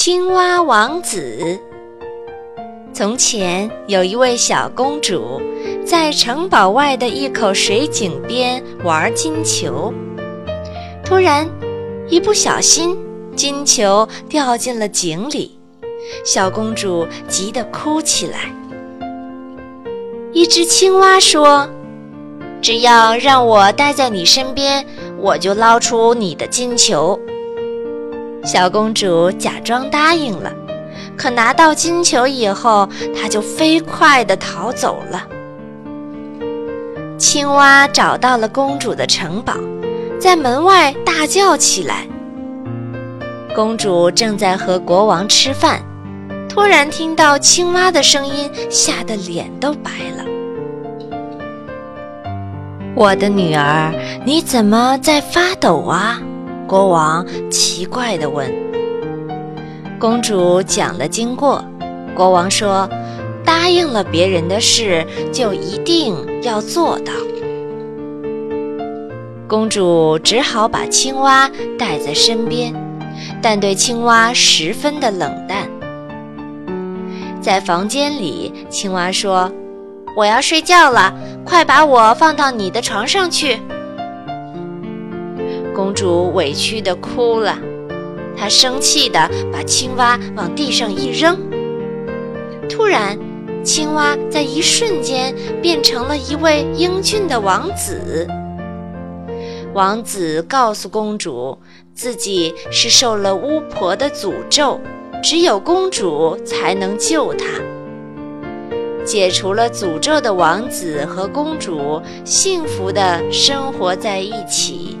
青蛙王子。从前有一位小公主，在城堡外的一口水井边玩金球。突然，一不小心，金球掉进了井里，小公主急得哭起来。一只青蛙说：“只要让我待在你身边，我就捞出你的金球。”小公主假装答应了，可拿到金球以后，她就飞快地逃走了。青蛙找到了公主的城堡，在门外大叫起来。公主正在和国王吃饭，突然听到青蛙的声音，吓得脸都白了。我的女儿，你怎么在发抖啊？国王奇怪地问：“公主讲了经过。”国王说：“答应了别人的事，就一定要做到。”公主只好把青蛙带在身边，但对青蛙十分的冷淡。在房间里，青蛙说：“我要睡觉了，快把我放到你的床上去。”公主委屈地哭了，她生气地把青蛙往地上一扔。突然，青蛙在一瞬间变成了一位英俊的王子。王子告诉公主，自己是受了巫婆的诅咒，只有公主才能救他。解除了诅咒的王子和公主幸福地生活在一起。